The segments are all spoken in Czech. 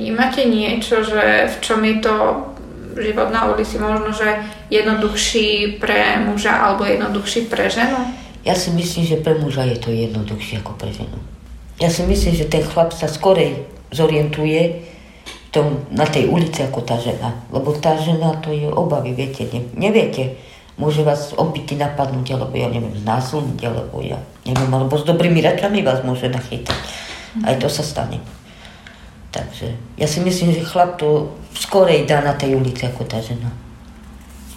vnímate niečo, že v čom je to život na ulici možno, že jednoduchší pre muža alebo jednoduchší pre ženu? Ja si myslím, že pre muža je to jednoduchšie ako pre ženu. Ja si myslím, že ten chlap sa skorej zorientuje tom, na tej ulici ako tá žena. Lebo tá žena to je obavy, viete, ne, neviete. Môže vás obytý napadnúť, alebo ja neviem, znásilniť, alebo ja neviem, alebo s dobrými račami vás môže nachytať. Aj to sa stane. Takže ja si myslím, že chlap to skorej dá na tej ulici ako tá žena.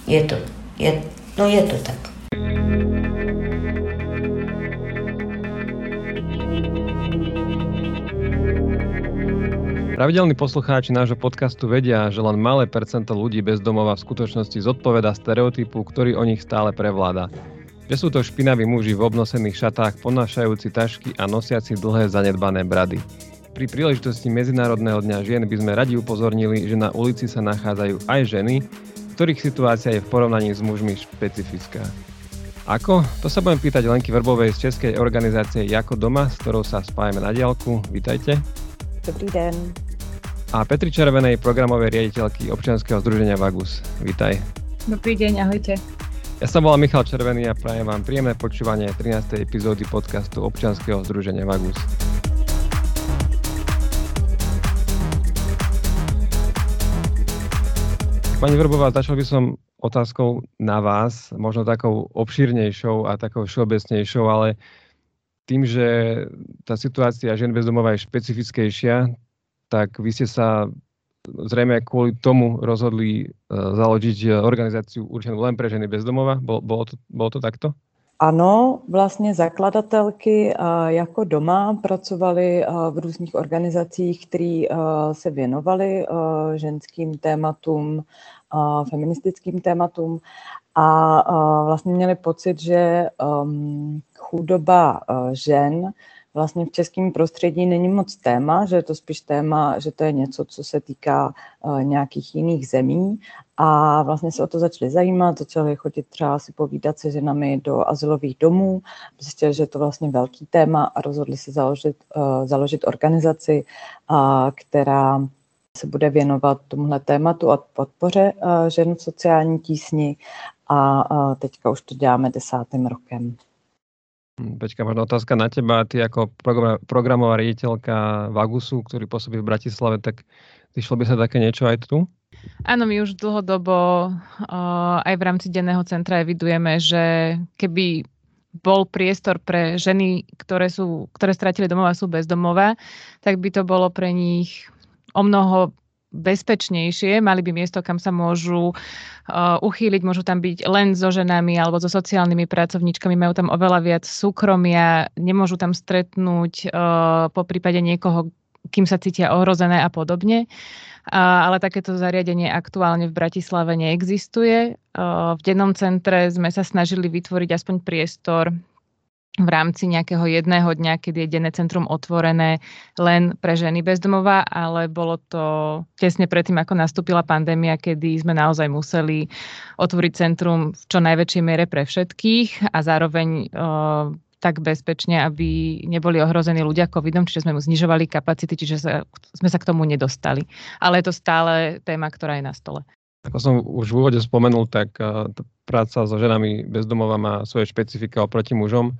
Je to, je, no je to tak. Pravidelní poslucháči nášho podcastu vedia, že len malé percento ľudí bez domova v skutočnosti zodpoveda stereotypu, ktorý o nich stále prevláda. Že sú to špinaví muži v obnosených šatách, ponášajúci tašky a nosiaci dlhé zanedbané brady. Pri príležitosti Medzinárodného dňa žien by sme radi upozornili, že na ulici sa nachádzajú aj ženy, ktorých situácia je v porovnaní s mužmi špecifická. Ako? To sa budem pýtať Lenky Vrbovej z českej organizácie Jako doma, s ktorou sa spájame na diálku. Vítajte. Dobrý den. A Petri Červenej, programovej riaditeľky občianskeho združenia Vagus. Vítaj. Dobrý deň, ahojte. Ja sa volám Michal Červený a prajem vám príjemné počúvanie 13. epizódy podcastu občianskeho združenia Vagus. Pani Vrbová, začal by som otázkou na vás, možno takou obšírnejšou a takou všeobecnejšou, ale tým, že tá situácia žien bez domova je špecifickejšia, tak vy ste sa zrejme kvôli tomu rozhodli uh, založiť organizáciu určenú len pre ženy bez domova. Bol, bolo, to, bolo to takto? Ano, vlastně zakladatelky jako doma pracovaly v různých organizacích, které se věnovaly ženským tématům, feministickým tématům. A vlastně měli pocit, že um, chudoba žen vlastně v českém prostředí není moc téma, že je to spíš téma, že to je něco, co se týká uh, nějakých jiných zemí a vlastně se o to začali zajímat, začali chodit třeba si povídat se ženami do asilových domů, zjistili, že je to vlastně velký téma a rozhodli se založit, uh, založit organizaci, která se bude věnovat tomuhle tématu a podpoře uh, žen v sociální tísni a teďka už to děláme desátým rokem. Hm, Peťka, možno otázka na teba. Ty ako programová riaditeľka Vagusu, ktorý pôsobí v Bratislave, tak vyšlo by sa také niečo aj tu? Áno, my už dlhodobo uh, aj v rámci denného centra evidujeme, že keby bol priestor pre ženy, ktoré, sú, ktoré stratili domov a sú bezdomové, tak by to bolo pre nich o mnoho bezpečnejšie, mali by miesto, kam sa môžu uh, uchýliť, môžu tam byť len so ženami alebo so sociálnymi pracovníčkami, majú tam oveľa viac súkromia, nemôžu tam stretnúť uh, po prípade niekoho, kým sa cítia ohrozené a podobne. Ale takéto zariadenie aktuálne v Bratislave neexistuje. Uh, v dennom centre sme sa snažili vytvoriť aspoň priestor v rámci nejakého jedného dňa, kedy je denné centrum otvorené len pre ženy bezdomova, ale bolo to tesne predtým, ako nastúpila pandémia, kedy sme naozaj museli otvoriť centrum v čo najväčšej miere pre všetkých a zároveň o, tak bezpečne, aby neboli ohrození ľudia covidom, čiže sme mu znižovali kapacity, čiže sa, sme sa k tomu nedostali. Ale je to stále téma, ktorá je na stole. Ako som už v úvode spomenul, tak práca so ženami bezdomova má svoje špecifika oproti mužom.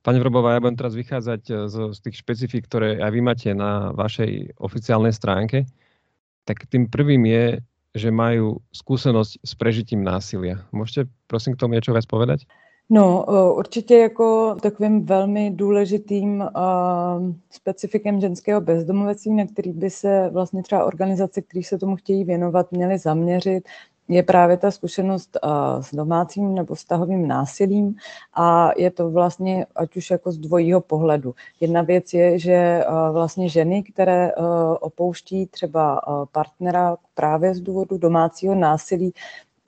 Pani Vrobová, ja budem teraz vychádzať eh, z, z tých špecifík, ktoré aj vy máte na vašej oficiálnej stránke. Tak tým prvým je, že majú skúsenosť s prežitím násilia. Môžete prosím k tomu niečo viac povedať? No, eh, určitě jako takovým velmi důležitým uh, specifikem ženského bezdomovectví, na který by se vlastně třeba organizace, které se tomu chtějí věnovat, měly zaměřit, je právě ta zkušenost uh, s domácím nebo vztahovým násilím a je to vlastně ať už jako z dvojího pohledu. Jedna věc je, že uh, vlastně ženy, které uh, opouští třeba partnera právě z důvodu domácího násilí,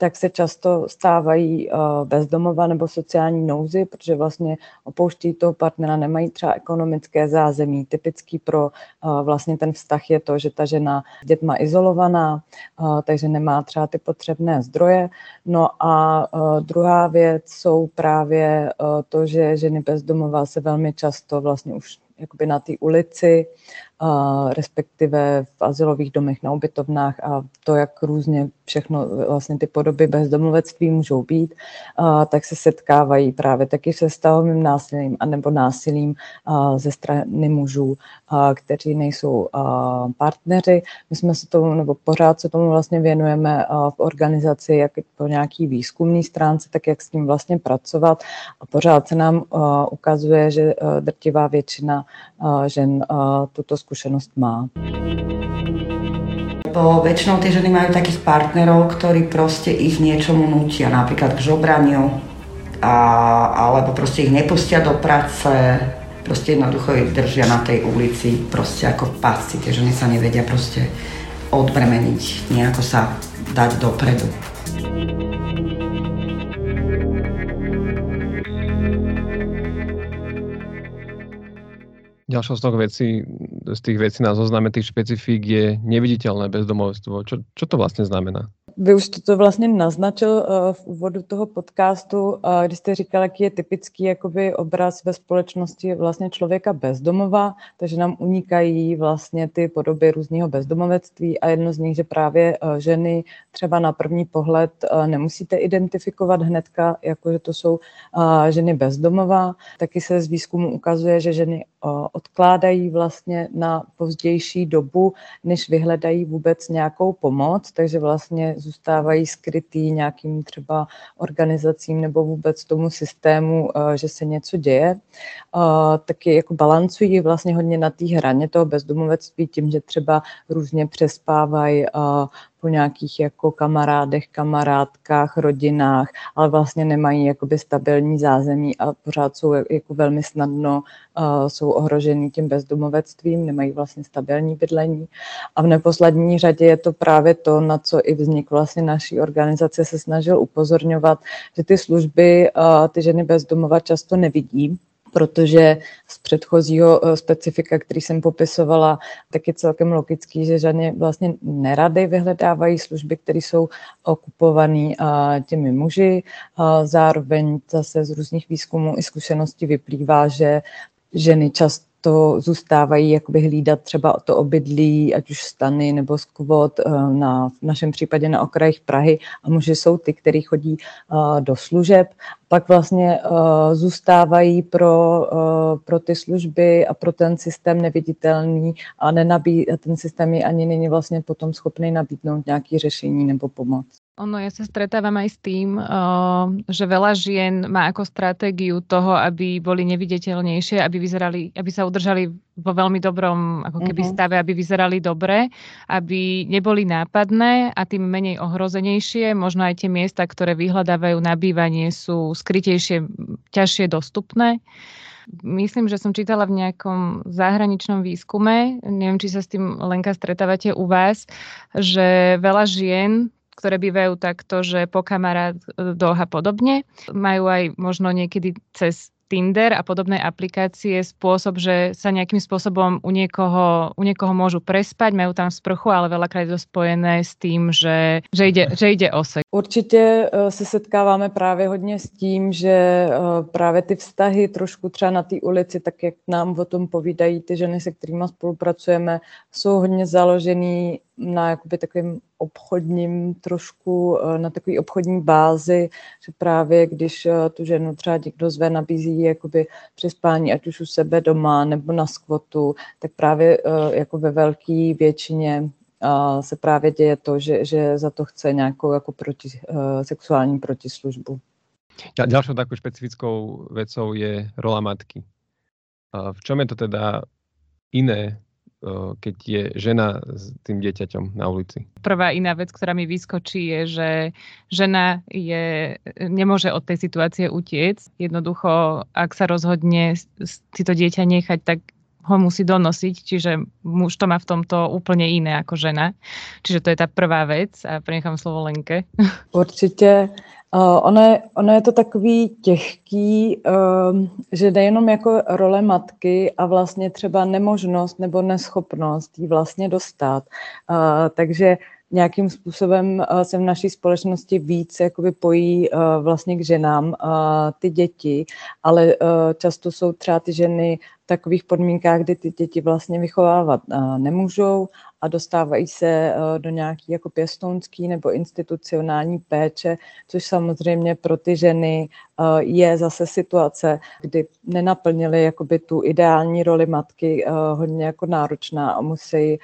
tak se často stávají uh, bezdomova nebo sociální nouzy, protože vlastně opouští toho partnera, nemají třeba ekonomické zázemí. Typický pro uh, vlastně ten vztah je to, že ta žena s dětma izolovaná, uh, takže nemá třeba ty potřebné zdroje. No a druhá věc jsou právě to, že ženy bezdomova se velmi často vlastně už jakoby na té ulici respektive v asilových domech na ubytovnách a to, jak různě všechno vlastně ty podoby bezdomovectví můžou být, tak se setkávají právě taky se stavovým násilím anebo násilím ze strany mužů, kteří nejsou partneři. My jsme se tomu, nebo pořád se tomu vlastně věnujeme v organizaci jak po nějaký výzkumný stránce, tak jak s tím vlastně pracovat a pořád se nám ukazuje, že drtivá většina žen tuto zkušenost má. Bo väčšinou tie ženy majú takých partnerov, ktorí proste ich niečomu nutia, napríklad k žobraniu, a, alebo proste ich nepustia do práce, proste jednoducho ich držia na tej ulici, proste ako v pasci. Tie ženy sa nevedia proste odbremeniť, nejako sa dať dopredu. Ďalšou z, toho vecí, z tých vecí na zozname tých špecifík je neviditeľné bezdomovstvo. Čo, čo to vlastne znamená? Vy už to vlastně naznačil eh, v úvodu toho podcastu, eh, když jste říkal, jaký je typický jakoby obraz ve společnosti vlastně člověka bezdomova, takže nám unikají vlastně ty podoby různého bezdomovectví a jedno z nich, že právě eh, ženy třeba na první pohled nemusíte identifikovat hnedka, jako že to jsou ženy bezdomova. Taky se z výzkumu ukazuje, že ženy odkládají vlastně na pozdější dobu, než vyhledají vůbec nějakou pomoc, takže vlastně zůstávají skrytý nějakým třeba organizacím nebo vůbec tomu systému, že se něco děje. Taky jako balancují vlastně hodně na té hraně toho bezdomovectví tím, že třeba různě přespávají po nějakých jako kamarádech, kamarádkách, rodinách, ale vlastně nemají jakoby stabilní zázemí a pořád jsou jako velmi snadno uh, jsou ohrožený tím bezdomovectvím, nemají vlastně stabilní bydlení. A v neposlední řadě je to právě to, na co i vznik vlastně naší organizace se snažil upozorňovat, že ty služby uh, ty ženy bezdomova často nevidí, protože z předchozího eh, specifika, který jsem popisovala, tak je celkem logický, že ženy vlastně nerady vyhledávají služby, které jsou okupované těmi muži. Zároveň zase z různých výzkumů i zkušeností vyplývá, že ženy často to zůstávají jakoby hlídat třeba to obydlí, ať už stany nebo skvot, eh, na, v našem případě na okrajích Prahy a muži jsou ty, kteří chodí uh, do služeb, pak vlastně uh, zůstávají pro, pro ty služby a pro ten systém neviditelný a nenabí, ten systém je ani není vlastně potom schopný nabídnout nějaké řešení nebo pomoc. Ono, ja sa stretávam aj s tým, že veľa žien má ako stratégiu toho, aby boli neviditeľnejšie, aby, vyzerali, aby sa udržali vo veľmi dobrom ako keby uh-huh. stave, aby vyzerali dobre, aby neboli nápadné a tým menej ohrozenejšie. Možno aj tie miesta, ktoré vyhľadávajú na bývanie, sú skrytejšie, ťažšie dostupné. Myslím, že som čítala v nejakom zahraničnom výskume, neviem, či sa s tým Lenka stretávate u vás, že veľa žien ktoré bývajú takto, že po kamarát e, doha podobne. Majú aj možno niekedy cez Tinder a podobné aplikácie spôsob, že sa nejakým spôsobom u niekoho, u niekoho môžu prespať, majú tam sprchu, ale veľakrát je to spojené s tým, že, že, ide, že ide o sex. Určitě e, se setkáváme právě hodně s tím, že e, právě ty vztahy trošku třeba na té ulici, tak jak nám o tom povídají ty ženy, se kterými spolupracujeme, jsou hodně založený na jakoby takovým obchodním trošku, eh, na takové obchodní bázi, že právě když eh, tu ženu třeba někdo zve, nabízí jakoby přespání, ať už u sebe doma nebo na skvotu, tak právě eh, jako ve velké většině se právě děje to, že, že za to chce nějakou jako proti, sexuální protislužbu. Ďalšou takovou špecifickou vecou je rola matky. V čom je to teda iné keď je žena s tým dieťaťom na ulici. Prvá iná vec, ktorá mi vyskočí, je, že žena je, nemôže od tej situácie utiec. Jednoducho, ak sa rozhodne si to dieťa nechať, tak ho musí donosiť, čiže muž to má v tomto úplne iné ako žena. Čiže to je tá prvá vec a prenechám slovo Lenke. Určite ono, je, ono je to takový těžký, um, že nejenom jako role matky a vlastně třeba nemožnost nebo neschopnost jí vlastně dostat. Uh, takže nějakým způsobem se v naší společnosti víc jakoby pojí vlastně k ženám ty děti, ale často jsou třeba ty ženy takových podmínkách, kdy ty děti vlastně vychovávat nemůžou a dostávají se eh, do nějaký jako pěstounský nebo institucionální péče, což samozřejmě pro ty ženy eh, je zase situace, kdy nenaplnili jakoby tu ideální roli matky eh, hodně jako náročná a musí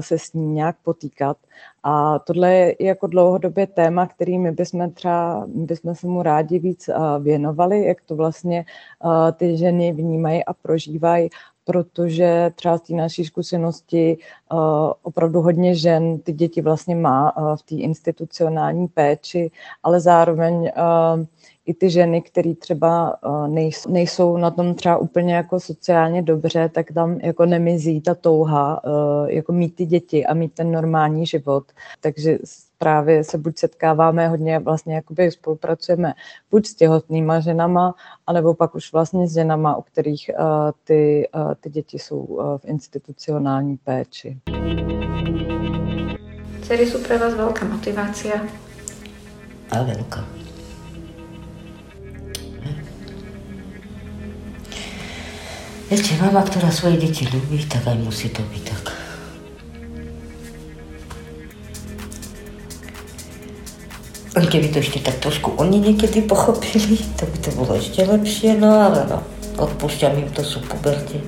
se s ní nějak potýkat. A tohle je jako dlouhodobě téma, který my bychom třeba, my bychom se mu rádi víc věnovali, jak to vlastně ty ženy vnímají a prožívají protože třeba z té naší zkušenosti uh, opravdu hodně žen ty děti vlastně má v té institucionální péči, ale zároveň i ty ženy, které třeba nejsou, nejsou na tom třeba úplně jako sociálně dobře, tak tam jako nemizí ta touha jako mít ty děti a mít ten normální život. Takže právě se buď setkáváme hodně, vlastně jakoby spolupracujeme buď s těhotnýma ženama, anebo pak už vlastně s ženama, u kterých uh, ty, uh, ty děti jsou uh, v institucionální péči. Dcery jsou pro vás velká motivácia? A velká. Viete, mama, ktorá svoje deti ľúbi, tak aj musí to byť tak. Keby to ešte tak trošku oni niekedy pochopili, to by to bolo ešte lepšie, no ale no, odpúšťam im to sú puberty.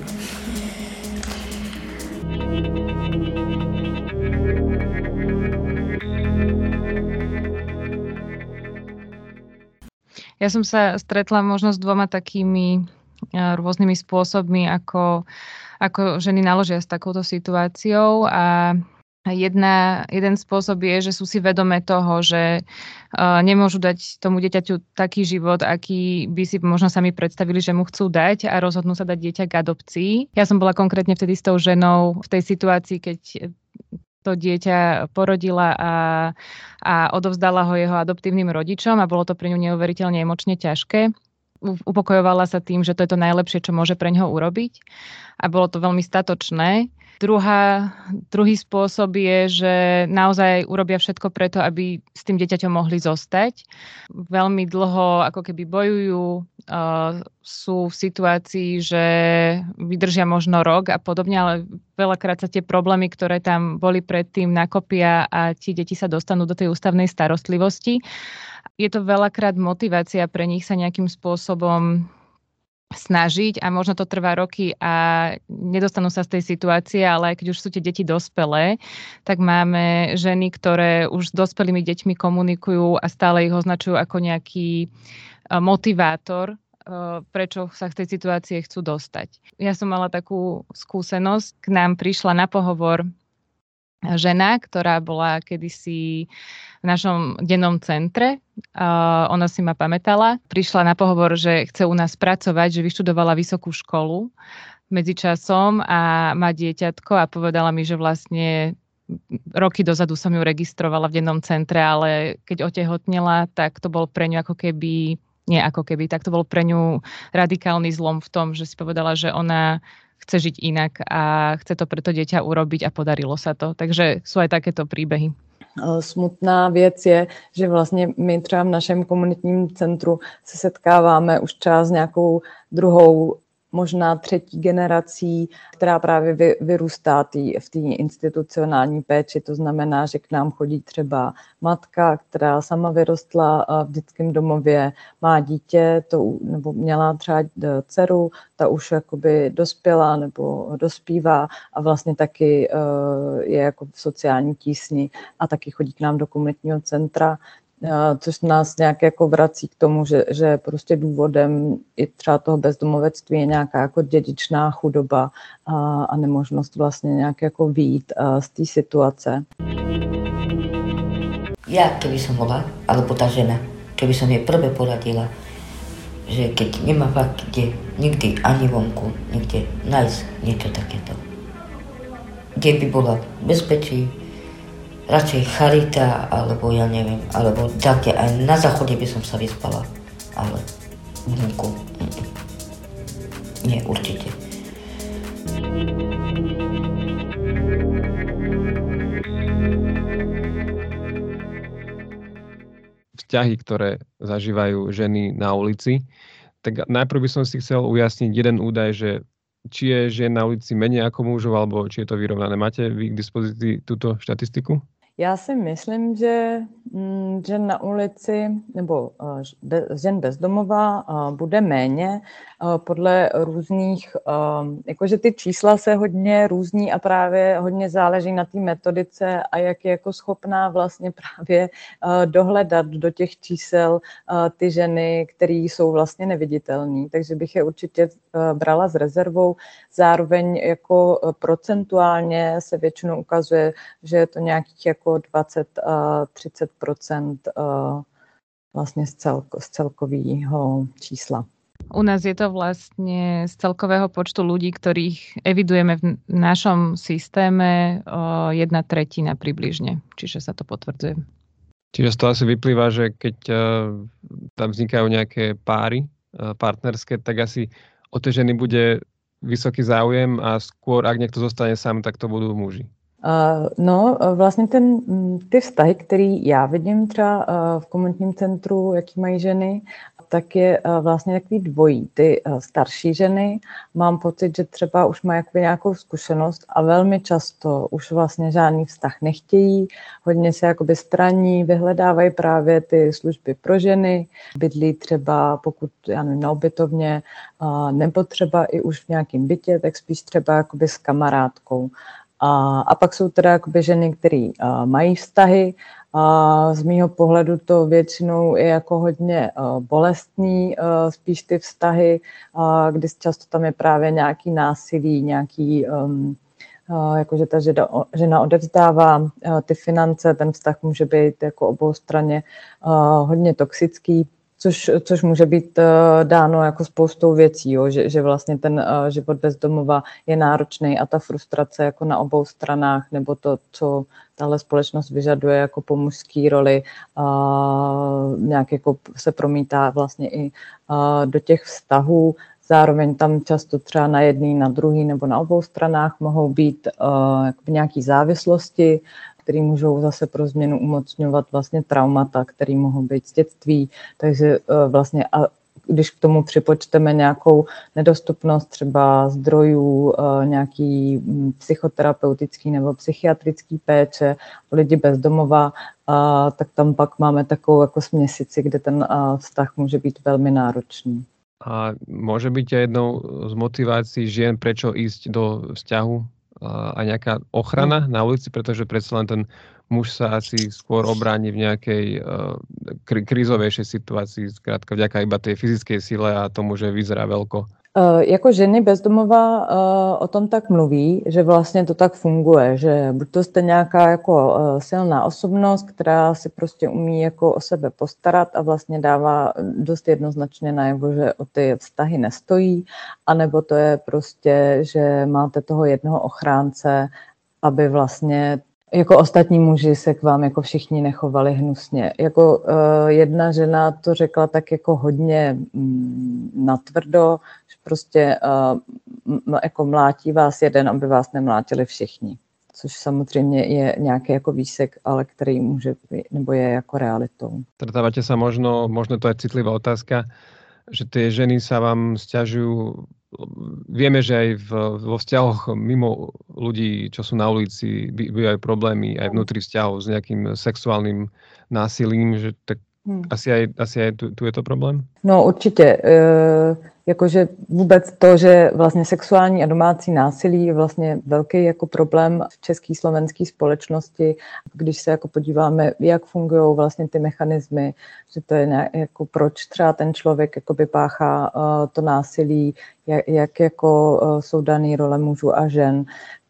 Ja som sa stretla možno s dvoma takými rôznymi spôsobmi, ako, ako ženy naložia s takouto situáciou a Jedna, jeden spôsob je, že sú si vedomé toho, že uh, nemôžu dať tomu dieťaťu taký život, aký by si možno sami predstavili, že mu chcú dať a rozhodnú sa dať dieťa k adopcii. Ja som bola konkrétne vtedy s tou ženou v tej situácii, keď to dieťa porodila a, a odovzdala ho jeho adoptívnym rodičom a bolo to pre ňu neuveriteľne emočne ťažké upokojovala sa tým, že to je to najlepšie, čo môže pre ňoho urobiť a bolo to veľmi statočné. Druhá, druhý spôsob je, že naozaj urobia všetko preto, aby s tým dieťaťom mohli zostať. Veľmi dlho ako keby bojujú, uh, sú v situácii, že vydržia možno rok a podobne, ale veľakrát sa tie problémy, ktoré tam boli predtým, nakopia a ti deti sa dostanú do tej ústavnej starostlivosti. Je to veľakrát motivácia pre nich sa nejakým spôsobom snažiť a možno to trvá roky a nedostanú sa z tej situácie, ale keď už sú tie deti dospelé, tak máme ženy, ktoré už s dospelými deťmi komunikujú a stále ich označujú ako nejaký e, motivátor, e, prečo sa z tej situácie chcú dostať. Ja som mala takú skúsenosť, k nám prišla na pohovor žena, ktorá bola kedysi v našom dennom centre. Uh, ona si ma pamätala. Prišla na pohovor, že chce u nás pracovať, že vyštudovala vysokú školu medzičasom a má dieťatko a povedala mi, že vlastne roky dozadu som ju registrovala v dennom centre, ale keď otehotnela, tak to bol pre ňu ako keby nie ako keby, tak to bol pre ňu radikálny zlom v tom, že si povedala, že ona chce žiť inak a chce to preto dieťa urobiť a podarilo sa to. Takže sú aj takéto príbehy. Smutná věc je, že vlastně my třeba v našem komunitním centru se setkáváme už třeba s nějakou druhou možná třetí generací, která právě vy, vyrůstá tý, v té institucionální péči. To znamená, že k nám chodí třeba matka, která sama vyrostla v dětském domově, má dítě, to, nebo měla třeba dceru, ta už jakoby dospěla nebo dospívá a vlastně taky je jako v sociální tísni a taky chodí k nám do komunitního centra což nás nějak jako vrací k tomu, že, že prostě důvodem i třeba toho bezdomovectví je nějaká jako dědičná chudoba a, a nemožnost vlastně nějak jako výjít z té situace. Ja, keby som bola, alebo tá žena, keby som jej prvé poradila, že keď nemá fakt kde nikdy ani vonku, nikde nájsť niečo takéto, kde by bola bezpečí, radšej charita, alebo ja neviem, alebo také, aj na záchode by som sa vyspala, ale vonku, nie, určite. vzťahy, ktoré zažívajú ženy na ulici. Tak najprv by som si chcel ujasniť jeden údaj, že či je žien na ulici menej ako mužov, alebo či je to vyrovnané. Máte vy k dispozícii túto štatistiku? Já si myslím, že mm, žen na ulici nebo eh, žen bezdomová eh, bude méně podle různých, jakože ty čísla se hodně různí a právě hodně záleží na té metodice a jak je jako schopná vlastně právě dohledat do těch čísel ty ženy, které jsou vlastně neviditelné. Takže bych je určitě brala s rezervou. Zároveň jako procentuálně se většinou ukazuje, že je to nějakých jako jako 20-30 vlastně z, celko, z celkového čísla. U nás je to vlastne z celkového počtu ľudí, ktorých evidujeme v našom systéme jedna tretina približne, čiže sa to potvrdzuje. Čiže z toho asi vyplýva, že keď tam vznikajú nejaké páry partnerské, tak asi o tie ženy bude vysoký záujem a skôr, ak niekto zostane sám, tak to budú muži. No, vlastně ten, ty vztahy, který já vidím třeba v komunitním centru, jaký mají ženy, tak je vlastně takový dvojí. Ty starší ženy, mám pocit, že třeba už mají nějakou zkušenost a velmi často už vlastně žádný vztah nechtějí, hodně se jakoby straní, vyhledávají právě ty služby pro ženy, bydlí třeba, pokud já nevím, na obytovně, nebo třeba i už v nějakém bytě, tak spíš třeba jakoby s kamarádkou. A, a pak jsou teda jakoby ženy, které mají vztahy. A z mýho pohledu to většinou je jako hodně uh, bolestný, uh, spíš ty vztahy, kdy často tam je právě nějaký násilí, nějaký um, jakože ta žena, žena odevzdává ty finance, ten vztah může být jako obou straně hodně toxický což, což může být uh, dáno jako spoustou věcí, jo, že, že vlastně ten uh, život bezdomova je náročný a ta frustrace jako na obou stranách, nebo to, co tahle společnost vyžaduje jako po mužské roli, uh, nějak jako se promítá vlastně i do těch vztahů, Zároveň tam často třeba na jedný, na druhý nebo na obou stranách mohou být uh, nějaké závislosti, které můžou zase pro změnu umocňovat vlastně traumata, které mohou být z dětství. Takže eh, vlastně a když k tomu připočteme nějakou nedostupnost třeba zdrojů, eh, nějaký hm, psychoterapeutický nebo psychiatrický péče, lidi bez domova, tak tam pak máme takovou jako směsici, kde ten eh, vztah může být velmi náročný. A může být jednou z motivací žen, prečo ísť do vzťahu a nejaká ochrana na ulici, pretože predsa len ten muž sa asi skôr obráni v nejakej uh, krízovejšej situácii, zkrátka vďaka iba tej fyzickej sile a tomu, že vyzerá veľko. Uh, jako ženy bezdomová uh, o tom tak mluví, že vlastně to tak funguje, že buď to jste nějaká jako uh, silná osobnost, která si prostě umí jako o sebe postarat a vlastně dává dost jednoznačně najevo, že o ty vztahy nestojí, anebo to je prostě, že máte toho jednoho ochránce, aby vlastně jako ostatní muži se k vám jako všichni nechovali hnusně. Jako uh, jedna žena to řekla tak jako hodně mm, natvrdo, že prostě uh, jako mlátí vás jeden, aby vás nemlátili všichni. Což samozřejmě je nějaký jako výsek, ale který může nebo je jako realitou. Stretávate sa možno, možno to je citlivá otázka, že tie ženy sa vám stiažujú vieme, že aj v, vo vzťahoch mimo ľudí, čo sú na ulici, bývajú problémy aj vnútri vzťahov s nejakým sexuálnym násilím, že tak Hmm. Asi aj, asi aj tu, tu je to problém? No určitě. E, jakože vůbec to, že vlastně sexuální a domácí násilí je vlastně velký jako problém v české slovenské společnosti. Když se jako podíváme, jak fungují vlastně ty mechanismy, že to je nějak, jako proč třeba ten člověk jakoby páchá uh, to násilí, jak, jak jako uh, jsou dané role mužů a žen,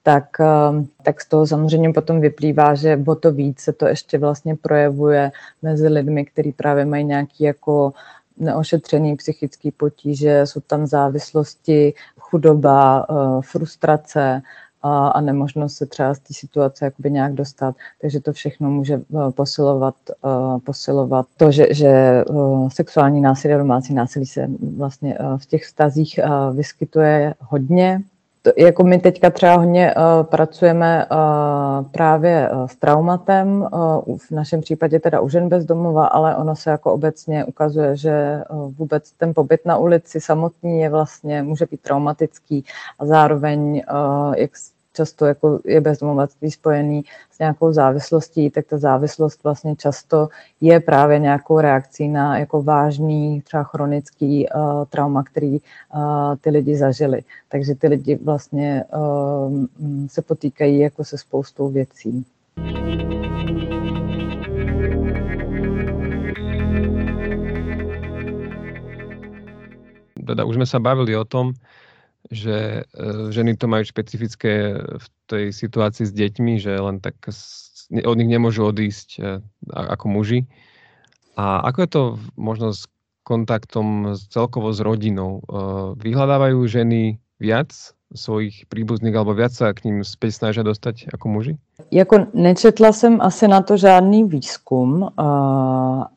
tak, ehm, tak z toho samozřejmě potom vyplývá, že o to víc se to ještě vlastně projevuje mezi lidmi, kteří právě mají nějaký jako neošetřený psychický potíže, jsou tam závislosti, chudoba, eh, frustrace a, nemožnost se třeba z té situace jakoby nějak dostat. Takže to všechno může eh, posilovat, eh, posilovat to, že, že sexuální násilí a domácí násilí se vlastně v těch vztazích vyskytuje hodně to, jako my teďka třeba hodně uh, pracujeme uh, právě uh, s traumatem, uh, v našem případě teda u žen bezdomova, ale ono se jako obecně ukazuje, že uh, vůbec ten pobyt na ulici samotný je vlastně, může být traumatický a zároveň, uh, jak často jako je bezdomovectví spojený s nějakou závislostí, tak ta závislost vlastně často je právě nějakou reakcí na jako vážný, třeba chronický uh, trauma, který uh, ty lidi zažili. Takže ty lidi vlastně uh, se potýkají jako se spoustou věcí. Teda už sme sa bavili o tom, že e, ženy to majú špecifické v tej situácii s deťmi, že len tak od nich nemôžu odísť e, ako muži. A ako je to možno s kontaktom celkovo s rodinou? E, vyhľadávajú ženy viac svojich príbuzných alebo viac sa k ním späť snažia dostať ako muži? Jako nečetla jsem asi na to žádný výzkum,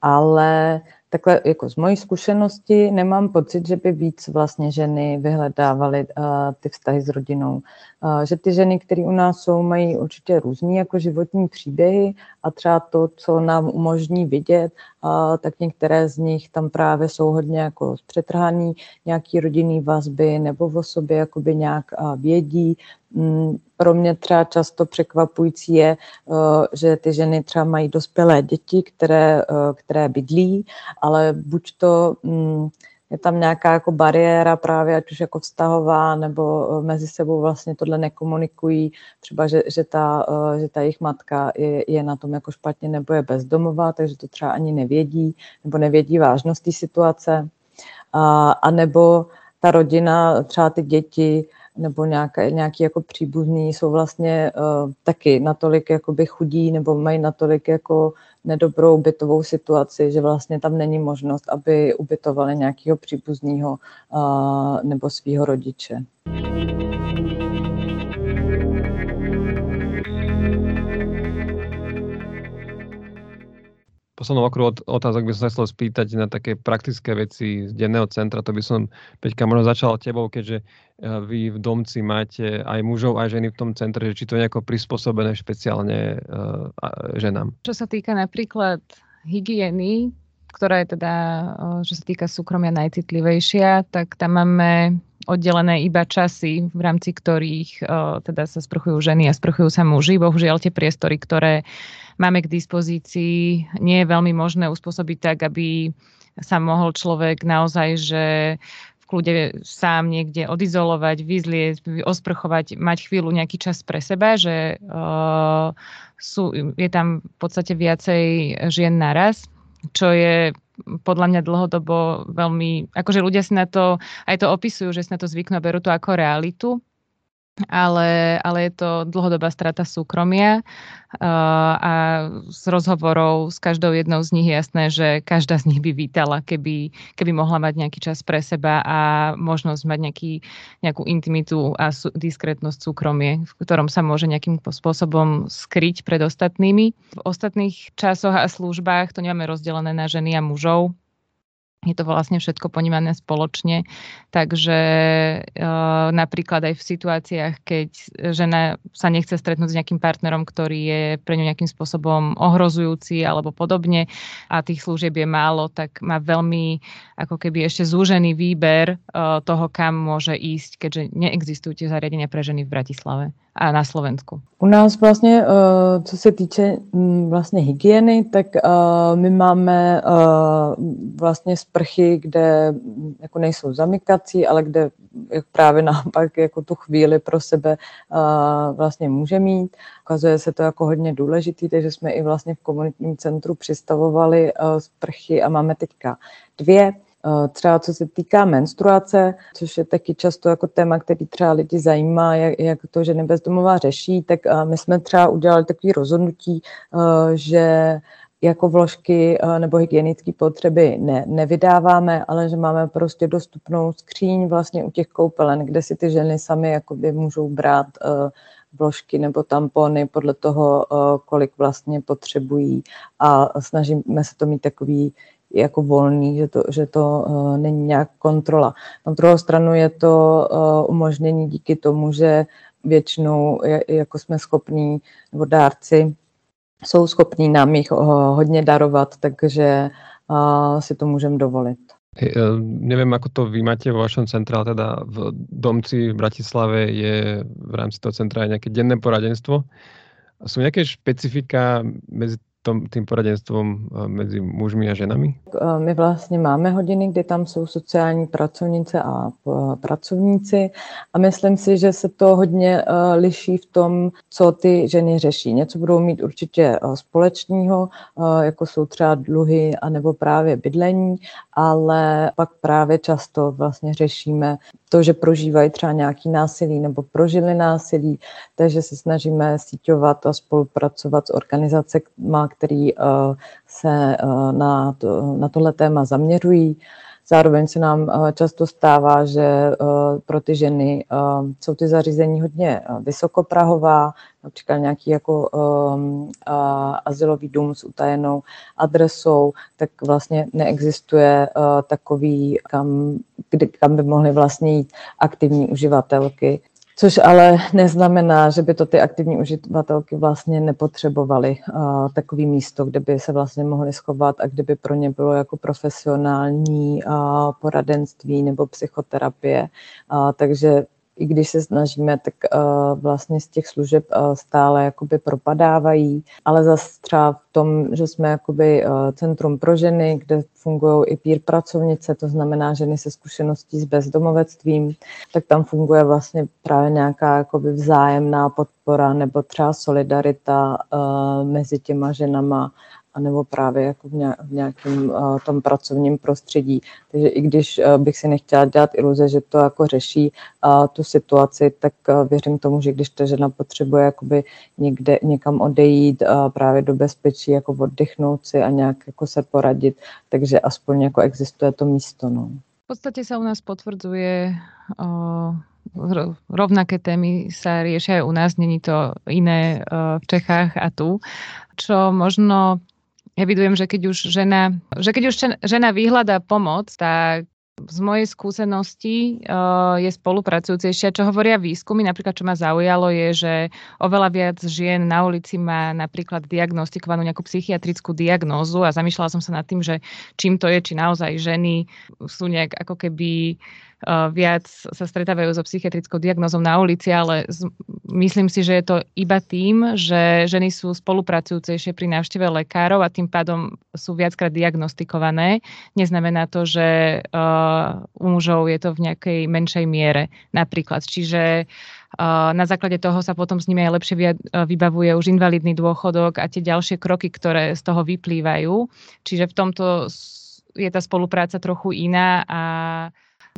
ale takhle jako z mojí zkušenosti nemám pocit, že by víc vlastně ženy vyhledávaly uh, ty vztahy s rodinou. Uh, že ty ženy, které u nás jsou, mají určitě různý jako životní příběhy a třeba to, co nám umožní vidět, uh, tak některé z nich tam právě jsou hodně jako přetrhaný, nějaký rodinný vazby nebo o sobě jakoby nějak uh, vědí, pro mě třeba často překvapující je, eh, že ty ženy třeba mají dospělé děti, které, eh, které bydlí, ale buď to mm, je tam nějaká jako bariéra právě, ať už jako vztahová, nebo eh, mezi sebou vlastně tohle nekomunikují, třeba, že, že, ta, že ta jejich matka je, je na tom jako špatně nebo je bezdomová, takže to třeba ani nevědí, nebo nevědí vážnost té situace. A, a nebo ta rodina, třeba ty děti, nebo nějaké, nějaký jako příbuzný jsou vlastně uh, taky natolik jakoby chudí nebo mají natolik jako nedobrou bytovou situaci, že vlastně tam není možnost, aby ubytovali nějakého příbuzného uh, nebo svého rodiče. Poslednom okruhu otázok by som sa chcel spýtať na také praktické veci z denného centra. To by som, Peťka, možno začal tebou, keďže eh, vy v domci máte aj mužov, aj ženy v tom centre, že či to je nejako prispôsobené špeciálne uh, ženám. Čo sa týka napríklad hygieny, ktorá je teda, čo sa týka súkromia najcitlivejšia, tak tam máme oddelené iba časy, v rámci ktorých teda sa sprchujú ženy a sprchujú sa muži. Bohužiaľ tie priestory, ktoré máme k dispozícii, nie je veľmi možné uspôsobiť tak, aby sa mohol človek naozaj, že v kľude sám niekde odizolovať, vyzlieť, osprchovať, mať chvíľu nejaký čas pre seba, že uh, sú, je tam v podstate viacej žien naraz čo je podľa mňa dlhodobo veľmi, akože ľudia si na to, aj to opisujú, že si na to zvyknú a berú to ako realitu, ale, ale je to dlhodobá strata súkromia a z rozhovorov s každou jednou z nich je jasné, že každá z nich by vítala, keby, keby mohla mať nejaký čas pre seba a možnosť mať nejaký, nejakú intimitu a sú, diskrétnosť súkromie, v ktorom sa môže nejakým spôsobom skryť pred ostatnými. V ostatných časoch a službách to nemáme rozdelené na ženy a mužov, je to vlastne všetko ponímané spoločne. Takže e, napríklad aj v situáciách, keď žena sa nechce stretnúť s nejakým partnerom, ktorý je pre ňu nejakým spôsobom ohrozujúci alebo podobne a tých služieb je málo, tak má veľmi ako keby ešte zúžený výber e, toho, kam môže ísť, keďže neexistujú tie zariadenia pre ženy v Bratislave a na Slovensku? U nás vlastně, eh, co se týče mm, vlastně hygieny, tak eh, my máme eh, vlastně sprchy, kde mm, jako nejsou zamykací, ale kde právě naopak jako tu chvíli pro sebe vlastně může mít. Ukazuje se to jako hodně důležitý, takže jsme i vlastně v komunitním centru přistavovali sprchy a máme teďka dvě třeba co se týká menstruace, což je taky často jako téma, který třeba lidi zajímá, jak, jak to ženy bezdomová řeší, tak my jsme třeba udělali takové rozhodnutí, že jako vložky nebo hygienické potřeby ne, nevydáváme, ale že máme prostě dostupnou skříň vlastně u těch koupelen, kde si ty ženy sami jakoby můžou brát vložky nebo tampony podle toho, kolik vlastně potřebují a snažíme se to mít takový jako volný, že to, že to není nějak kontrola. Na druhou stranu je to umožnění díky tomu, že většinou jako jsme schopní, nebo dárci jsou schopní nám jich hodně darovat, takže si to můžeme dovolit. Hey, neviem, ako to vo vašom centre, ale teda v Domci v Bratislave je v rámci toho centra aj nejaké denné poradenstvo. Sú nejaké špecifika medzi tom, tím poradenstvím eh, mezi mužmi a ženami? Eh, my vlastně máme hodiny, kdy tam jsou sociální pracovnice a eh, pracovníci a myslím si, že se to hodně liší v tom, co ty ženy řeší. Něco budou mít určitě společného, jako jsou třeba dluhy anebo právě bydlení, ale pak právě často vlastně řešíme to, že prožívají třeba nějaký násilí nebo prožili násilí, takže se snažíme síťovat a spolupracovat s organizacemi, které eh, se eh, na, to, na tohle téma zaměřují. Zároveň se nám eh, často stává, že pro ty ženy jsou ty zařízení hodně vysokoprahová, například nějaký jako um, azylový dům s utajenou adresou, tak vlastně neexistuje takový, kam, kdy, kam by mohly vlastně jít aktivní uživatelky. Což ale neznamená, že by to ty aktivní uživatelky vlastně nepotřebovaly uh, takový místo, kde by se vlastně mohly schovat a kde by pro ně bylo jako profesionální uh, poradenství nebo psychoterapie. Uh, takže i když se snažíme, tak uh, vlastně z těch služeb uh, stále jakoby propadávají, ale zase třeba v tom, že jsme jakoby uh, centrum pro ženy, kde fungují i peer pracovnice, to znamená ženy se zkušeností s bezdomovectvím, tak tam funguje vlastně právě nějaká jakoby vzájemná podpora nebo třeba solidarita mezi těma ženama anebo právě jako v nějakém uh, tom pracovním prostředí. Takže i když uh, bych si nechtěla dělat iluze, že to jako řeší uh, tu situaci, tak uh, věřím tomu, že když ta žena potřebuje jakoby někde, někam odejít uh, právě do bezpečí, jako oddychnout si a nějak jako se poradit, takže aspoň jako existuje to místo. No. V podstate sa u nás potvrdzuje rovnaké témy sa riešia aj u nás, není to iné v Čechách a tu. Čo možno evidujem, že keď už žena, že keď už žena vyhľadá pomoc, tak z mojej skúsenosti uh, je spolupracujúcejšia. Čo hovoria výskumy, napríklad čo ma zaujalo, je, že oveľa viac žien na ulici má napríklad diagnostikovanú nejakú psychiatrickú diagnózu a zamýšľala som sa nad tým, že čím to je, či naozaj ženy sú nejak ako keby uh, viac sa stretávajú so psychiatrickou diagnózou na ulici, ale myslím si, že je to iba tým, že ženy sú spolupracujúcejšie pri návšteve lekárov a tým pádom sú viackrát diagnostikované. Neznamená to, že u mužov je to v nejakej menšej miere napríklad. Čiže na základe toho sa potom s nimi aj lepšie vybavuje už invalidný dôchodok a tie ďalšie kroky, ktoré z toho vyplývajú. Čiže v tomto je ta spolupráce trochu jiná a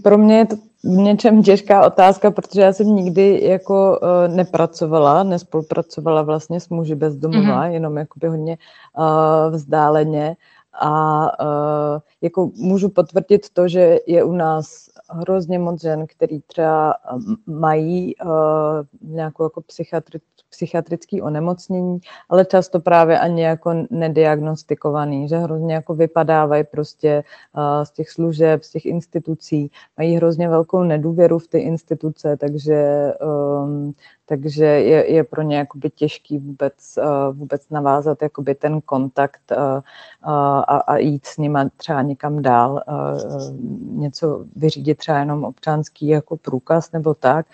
pro mě je to v něčem těžká otázka, protože já jsem nikdy jako uh, nepracovala, nespolupracovala vlastně s muži bezdomova, mm-hmm. jenom jakoby hodně uh, vzdáleně a uh, jako můžu potvrdit to, že je u nás hrozně moc žen, který třeba mají uh, nějakou jako psychiatri- psychiatrické onemocnění, ale často právě ani jako nediagnostikovaný, že hrozně jako vypadávají prostě uh, z těch služeb, z těch institucí, mají hrozně velkou nedůvěru v ty instituce, takže um, takže je, je pro ně jakoby těžký vůbec, uh, vůbec navázat jakoby ten kontakt uh, uh, a, a jít s nima třeba někam dál, něco vyřídit třeba jenom občanský jako průkaz nebo tak,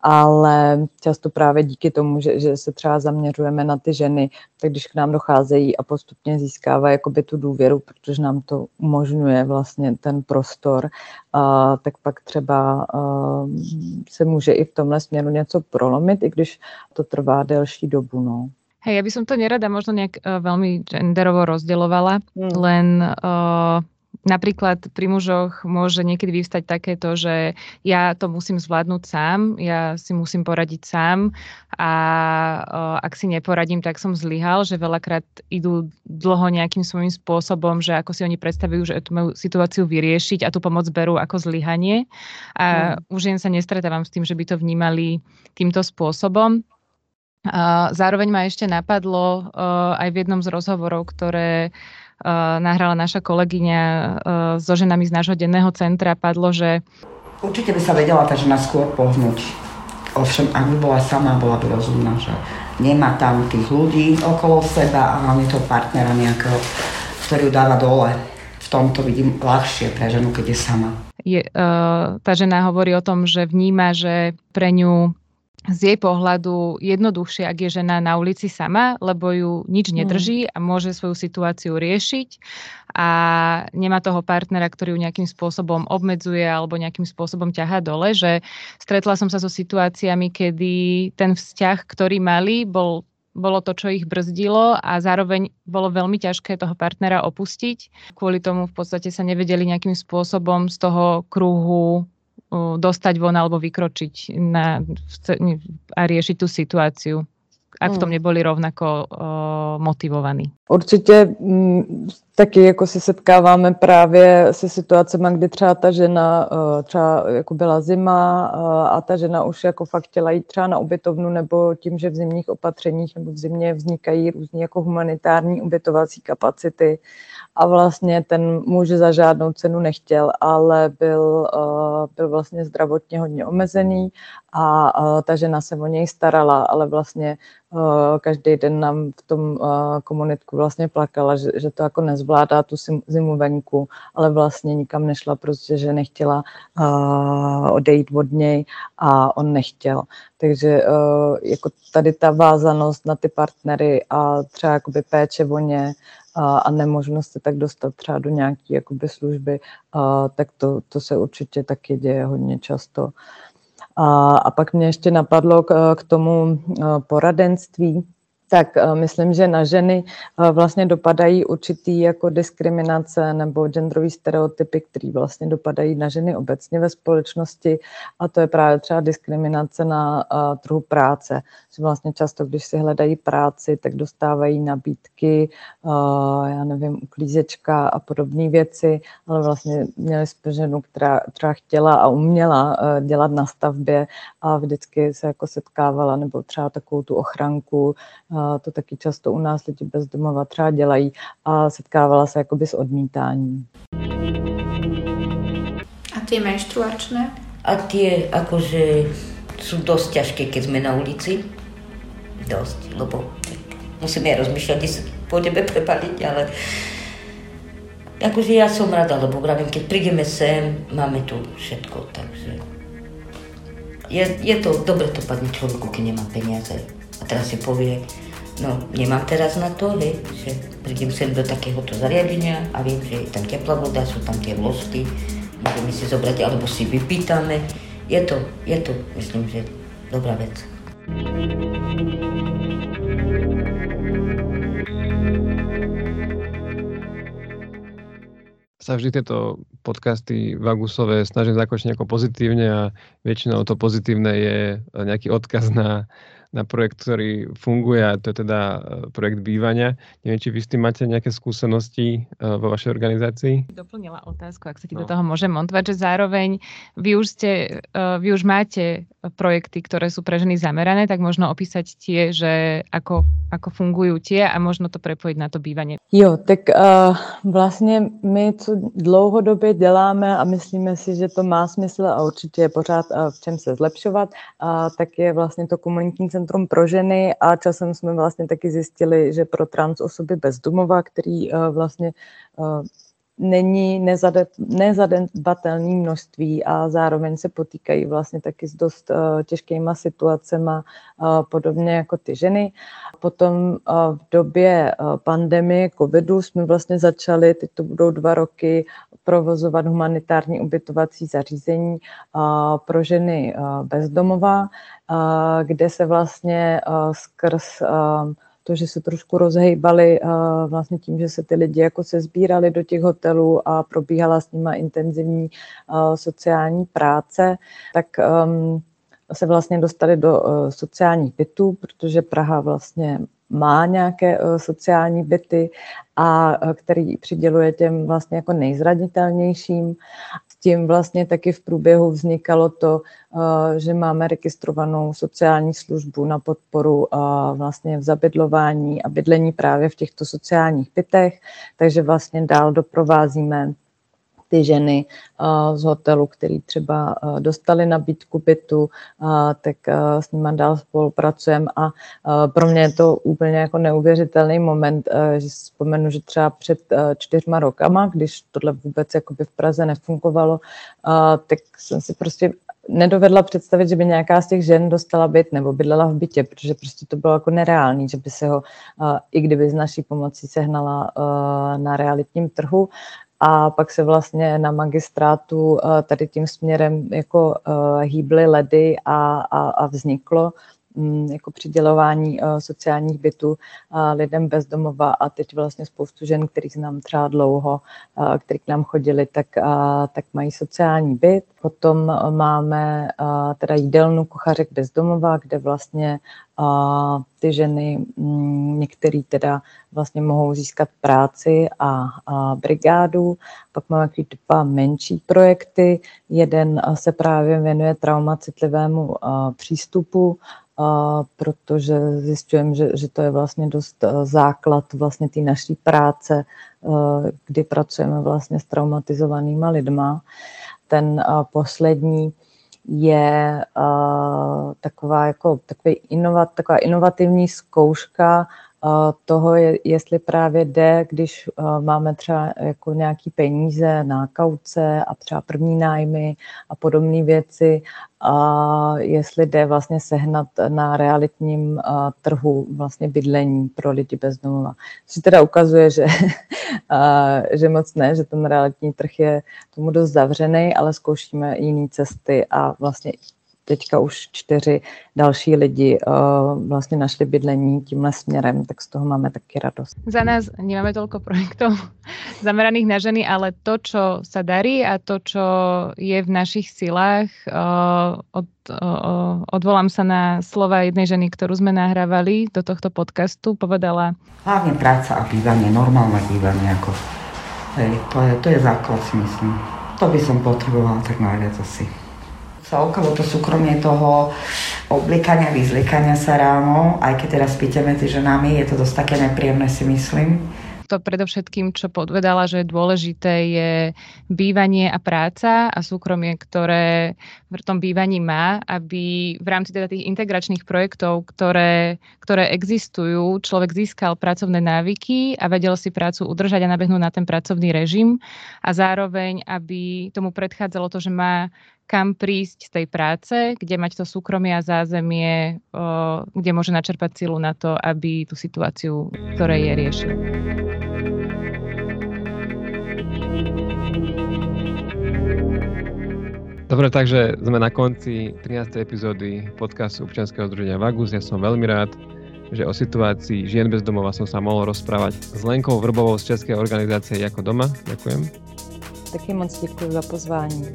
ale často právě díky tomu, že, že se třeba zaměřujeme na ty ženy, tak když k nám docházejí a postupně získávají jakoby tu důvěru, protože nám to umožňuje vlastně ten prostor, uh, tak pak třeba uh, se může i v tomhle směru něco prolomit, i když to trvá delší dobu. No. Hej, ja by som to nerada možno nejak uh, veľmi genderovo rozdeľovala, hmm. len uh, Napríklad pri mužoch môže niekedy vyvstať takéto, že ja to musím zvládnuť sám, ja si musím poradiť sám a o, ak si neporadím, tak som zlyhal, že veľakrát idú dlho nejakým svojím spôsobom, že ako si oni predstavujú, že tú majú situáciu vyriešiť a tú pomoc berú ako zlyhanie. A mm. už jen sa nestretávam s tým, že by to vnímali týmto spôsobom. Zároveň ma ešte napadlo aj v jednom z rozhovorov, ktoré nahrala naša kolegyňa so ženami z nášho denného centra, padlo, že... Určite by sa vedela tá žena skôr pohnúť. Ovšem, ak by bola sama, bola by rozumná, že nemá tam tých ľudí okolo seba a hlavne toho partnera nejakého, ktorý ju dáva dole. V tomto vidím ľahšie pre ženu, keď je sama. Je, uh, tá žena hovorí o tom, že vníma, že pre ňu z jej pohľadu jednoduchšie, ak je žena na ulici sama, lebo ju nič mm. nedrží a môže svoju situáciu riešiť a nemá toho partnera, ktorý ju nejakým spôsobom obmedzuje alebo nejakým spôsobom ťahá dole, že stretla som sa so situáciami, kedy ten vzťah, ktorý mali, bol bolo to, čo ich brzdilo a zároveň bolo veľmi ťažké toho partnera opustiť. Kvôli tomu v podstate sa nevedeli nejakým spôsobom z toho kruhu dostať von alebo vykročiť na, a riešiť tú situáciu, ak v tom hmm. neboli rovnako o, motivovaní. Určitě m, mm, taky jako se setkáváme právě se situacemi, kdy třeba ta žena, třeba jako byla zima a ta žena už jako fakt chtěla jít třeba na ubytovnu nebo tím, že v zimních opatřeních nebo v zimě vznikají různé jako humanitární ubytovací kapacity, a vlastně ten muž za žádnou cenu nechtěl, ale byl, uh, byl vlastně zdravotně hodně omezený a uh, ta žena se o něj starala, ale vlastně uh, každý den nám v tom komunitku vlastně plakala, že, že to jako nezvládá tu zimu venku, ale vlastně nikam nešla, prostě, že nechtěla odejít od něj a on nechtěl. Takže jako tady ta vázanost na ty partnery a třeba jakoby péče o ně, a, nemožnost se tak dostat třeba do nějaké jakoby služby, tak to, to se určitě taky děje hodně často. A, a pak mě ještě napadlo k, k tomu poradenství, tak eh, myslím, že na ženy eh, vlastně dopadají určitý jako diskriminace nebo genderové stereotypy, které vlastně dopadají na ženy obecně ve společnosti a to je právě třeba diskriminace na eh, trhu práce. Že vlastně často, když si hledají práci, tak dostávají nabídky, já nevím, uklízečka a podobné věci, ale vlastně měli jsme ženu, která třeba chtěla a uměla dělat na stavbě a vždycky se jako setkávala nebo třeba takovou tu ochranku to taky často u nás lidi bez domova třeba dělají a setkávala se jakoby s odmítáním. A ty menštruačné? A tie akože sú dosť ťažké, keď sme na ulici. Dosť, lebo musíme rozmýšľať, kde sa pôjdeme prepaliť, ale akože ja som rada, lebo vravím, keď prídeme sem, máme tu všetko, takže je, je to, dobre to padne človeku, keď nemá peniaze. A teraz si povie, No, nemám teraz na to, hej, že prídem sem do takéhoto zariadenia a viem, že je tam teplá voda, sú tam tie vložky, môžeme si zobrať, alebo si vypýtame. Je to, je to, myslím, že dobrá vec. sa vždy tieto podcasty Vagusové snažím zakončiť nejako pozitívne a väčšinou to pozitívne je nejaký odkaz na na projekt, ktorý funguje a to je teda e, projekt bývania. Neviem, či vy s tým máte nejaké skúsenosti e, vo vašej organizácii? Doplnila otázku, ak sa ti no. do toho môžem montovať, že zároveň vy už, ste, e, vy už máte projekty, ktoré sú pre ženy zamerané, tak možno opísať tie, že ako, ako fungujú tie a možno to prepojiť na to bývanie. Jo, tak uh, vlastně my, co dlouhodobě děláme a myslíme si, že to má smysl a určitě je pořád uh, v čem se zlepšovat, uh, tak je vlastně to komunitní centrum pro ženy a časem jsme vlastně taky zjistili, že pro trans osoby bez domova, který uh, vlastně není nezadebatelné množství a zároveň se potýkají vlastně taky s dost uh, těžkýma situacemi, uh, podobně jako ty ženy. Potom uh, v době pandemie covidu jsme vlastně začali, teď to budou dva roky, provozovat humanitární ubytovací zařízení pro ženy bezdomová, kde se vlastně skrz to, že se trošku rozhejbali vlastně tím, že se ty lidi jako se sbírali do těch hotelů a probíhala s nima intenzivní sociální práce, tak um, se vlastně dostali do uh, sociálních bytů, protože Praha vlastně má nějaké uh, sociální byty a uh, který přiděluje těm vlastně jako nejzranitelnějším tím vlastně taky v průběhu vznikalo to, že máme registrovanou sociální službu na podporu vlastně v zabydlování a bydlení právě v těchto sociálních bytech, takže vlastně dál doprovázíme ty ženy z hotelu, který třeba dostali nabídku bytu, tak s nimi dál spolupracujeme a pro mě je to úplně jako neuvěřitelný moment, že si vzpomenu, že třeba před čtyřma rokama, když tohle vůbec jakoby v Praze nefungovalo, tak jsem si prostě nedovedla představit, že by nějaká z těch žen dostala byt nebo bydlela v bytě, protože prostě to bylo jako nereálný, že by se ho, i kdyby z naší pomocí sehnala na realitním trhu a pak se vlastně na magistrátu eh, tady tím směrem jako eh, hýbly ledy a, a, a vzniklo jako přidělování eh, sociálních bytů lidem bez domova a teď vlastně spoustu žen, kterých znám třeba dlouho, který k nám chodili, tak, tak mají sociální byt. Potom máme teda jídelnu kuchařek bez domova, kde vlastně ty ženy, mm, některý teda vlastně mohou získat práci a, a brigádu. Pak máme takový dva menší projekty. Jeden se právě věnuje traumacitlivému přístupu, protože zjišťujeme, že, že to je vlastně dost základ vlastně té naší práce, kdy pracujeme vlastně s traumatizovanýma lidma. Ten poslední je taková, jako, takový inovat, taková inovativní zkouška toho, jestli právě jde, když máme třeba jako nějaký peníze na kauce a třeba první nájmy a podobné věci, a jestli jde vlastně sehnat na realitním trhu vlastně bydlení pro lidi bez domova. Což teda ukazuje, že, že moc ne, že ten realitní trh je tomu dost zavřený, ale zkoušíme jiné cesty a vlastně teďka už čtyři další lidi uh, vlastně našli bydlení tímhle směrem, tak z toho máme taky radost. Za nás nemáme toľko projektov zameraných na ženy, ale to, čo sa darí a to, čo je v našich silách, uh, od, uh, odvolám sa na slova jednej ženy, ktorú sme nahrávali do tohto podcastu, povedala... Hlavne práca a bývanie, normálne bývanie, ako, hej, to, je, to je základ, si myslím. To by som potrebovala tak najviac asi celkovo to súkromie toho oblikania, vyzlikania sa ráno, aj keď teraz spíte medzi ženami, je to dosť také nepríjemné si myslím. To predovšetkým, čo podvedala, že dôležité je bývanie a práca a súkromie, ktoré v tom bývaní má, aby v rámci teda tých integračných projektov, ktoré, ktoré existujú, človek získal pracovné návyky a vedel si prácu udržať a nabehnúť na ten pracovný režim a zároveň, aby tomu predchádzalo to, že má kam prísť z tej práce, kde mať to súkromie a zázemie, kde môže načerpať silu na to, aby tú situáciu, ktorej je riešil. Dobre, takže sme na konci 13. epizódy podcastu občianského združenia Vagus. Ja som veľmi rád, že o situácii žien bez domova som sa mohol rozprávať s Lenkou Vrbovou z Českej organizácie Jako doma. Ďakujem. Taky moc děkuji za pozvání.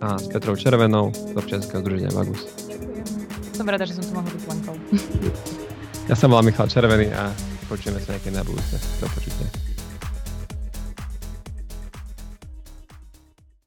A s Petrou Červenou z občianského združenia Vagus. Som rada, že som tu mohla byť Lenkou. ja som volám Michal Červený a počujeme sa nejaké na budúce. Do počutia.